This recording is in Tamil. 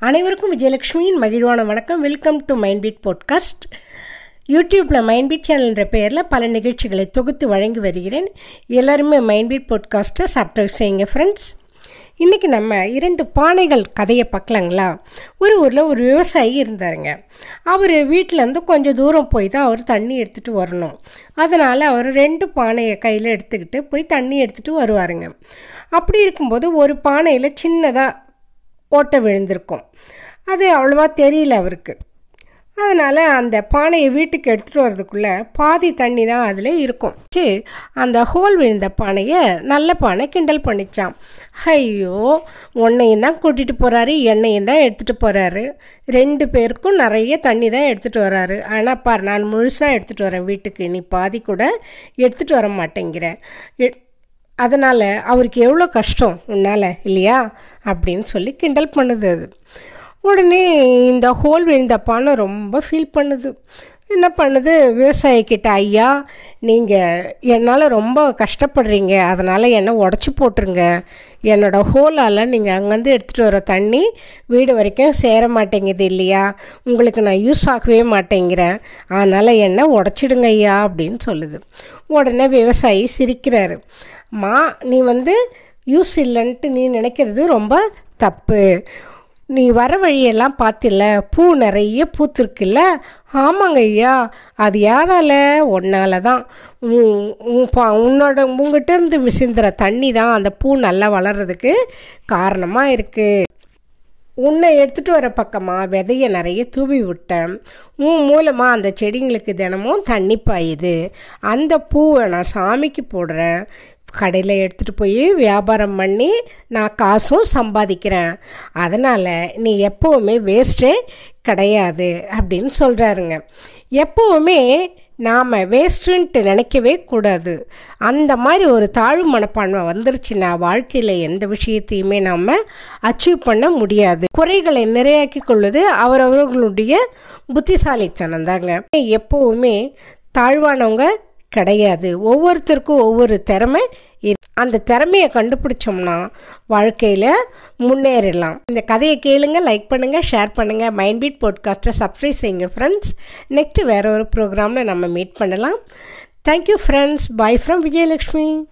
அனைவருக்கும் விஜயலட்சுமியின் மகிழ்வான வணக்கம். Welcome to mind beat podcast யூடியூப்பில் மைண்ட் பீட் சேனல் என்ற பெயரில் பல நிகழ்ச்சிகளை தொகுத்து வழங்கி வருகிறேன். எல்லாருமே மைண்ட் பீட் பாட்காஸ்ட்டை சப்ஸ்கிரைப் செய்யுங்க ஃப்ரெண்ட்ஸ் இன்றைக்கி நம்ம இரண்டு பானைகள் கதையை பார்க்கலாங்களா? ஒரு ஊரில் ஒரு விவசாயி இருந்தாருங்க. அவர் வீட்டிலேருந்து கொஞ்சம் தூரம் போய் தான் அவர் தண்ணி எடுத்துகிட்டு வரணும். அதனால் அவர் ரெண்டு பானையை கையில் எடுத்துக்கிட்டு போய் தண்ணி எடுத்துகிட்டு வருவாருங்க. அப்படி இருக்கும்போது ஒரு பானையில் சின்னதாக ஓட்டை விழுந்திருக்கும். அது அவ்வளோவா தெரியல அவருக்கு. அதனால் அந்த பானையை வீட்டுக்கு எடுத்துகிட்டு வர்றதுக்குள்ளே பாதி தண்ணி தான் அதில் இருக்கும். சரி அந்த ஹோல் விழுந்த பானையை நல்ல பானை கிண்டல் பண்ணிச்சான் ஐயோ உன்னையும் தான் கூட்டிகிட்டு போகிறாரு என்னையும் தான் எடுத்துகிட்டு போகிறாரு ரெண்டு பேருக்கும் நிறைய தண்ணி தான் எடுத்துகிட்டு வராரு. ஆனால் பார் நான் முழுசாக எடுத்துகிட்டு வரேன் வீட்டுக்கு. நீ பாதி கூட எடுத்துகிட்டு வர மாட்டேங்கிறேன் அதனால் அவருக்கு எவ்வளோ கஷ்டம் உன்னால் இல்லையா? அப்படின்னு சொல்லி கிண்டல் பண்ணுது அது. உடனே இந்த ஹோல் விழுந்த பானை ரொம்ப ஃபீல் பண்ணுது. என்ன பண்ணுது? விவசாயிக்கிட்ட ஐயா நீங்கள் என்னால் ரொம்ப கஷ்டப்படுறீங்க. அதனால் என்னை உடச்சி போட்டுருங்க. என்னோடய ஹோலால் நீங்கள் அங்கேருந்து எடுத்துகிட்டு வர தண்ணி வீடு வரைக்கும் சேர மாட்டேங்குது இல்லையா? உங்களுக்கு நான் யூஸ் ஆகவே மாட்டேங்கிறேன். அதனால் என்னை உடச்சிடுங்க ஐயா அப்படின்னு சொல்லுது. உடனே விவசாயி சிரிக்கிறாரு. மா நீ வந்து யூஸ் இல்லைன்ட்டு நீ நினைக்கிறது ரொம்ப தப்பு. நீ வர வழியெல்லாம் பார்த்தில்ல பூ நிறைய பூத்துருக்குல்ல? ஆமாங்க ஐயா. அது யாரால? உன்னால தான் உன்னோட உங்ககிட்ட இருந்து விசிந்துற தண்ணி தான் அந்த பூ நல்லா வளர்கிறதுக்கு காரணமாக இருக்குது உன்னை எடுத்துகிட்டு வர பக்கமாக விதைய நிறைய தூவி விட்டேன். உன் மூலமாக அந்த செடிங்களுக்கு தினமும் தண்ணி பாயுது. அந்த பூவை நான் சாமிக்கு போடுறேன். கடையில் எடுத்துகிட்டு போய் வியாபாரம் பண்ணி நான் காசும் சம்பாதிக்கிறேன். அதனால் நீ எப்போவுமே வேஸ்ட்டே கிடையாது அப்படின்னு சொல்கிறாருங்க எப்போவுமே நாம் வேஸ்ட்டுன்ட்டு நினைக்கவே கூடாது. அந்த மாதிரி ஒரு தாழ்வு மனப்பான்மை வந்துருச்சுன்னா வாழ்க்கையில் எந்த விஷயத்தையுமே நாம் அச்சீவ் பண்ண முடியாது. குறைகளை நிறையாக்கி கொள்வது அவரவர்களுடைய புத்திசாலித்தனம் தாங்க எப்போவுமே தாழ்வானவங்க கிடையாது. ஒவ்வொருத்தருக்கும் ஒவ்வொரு திறமை அந்த திறமையை கண்டுபிடிச்சோம்னா வாழ்க்கையில் முன்னேறலாம். இந்த கதையை கேளுங்க லைக் பண்ணுங்கள் ஷேர் பண்ணுங்கள் மைண்ட் பீட் பாட்காஸ்ட்டை சப்ஸ்கிரைப் செய்யுங்க ஃப்ரெண்ட்ஸ் நெக்ஸ்ட்டு வேறு ஒரு ப்ரோக்ராமில் நம்ம மீட் பண்ணலாம். Thank you friends bye from Vijayalakshmi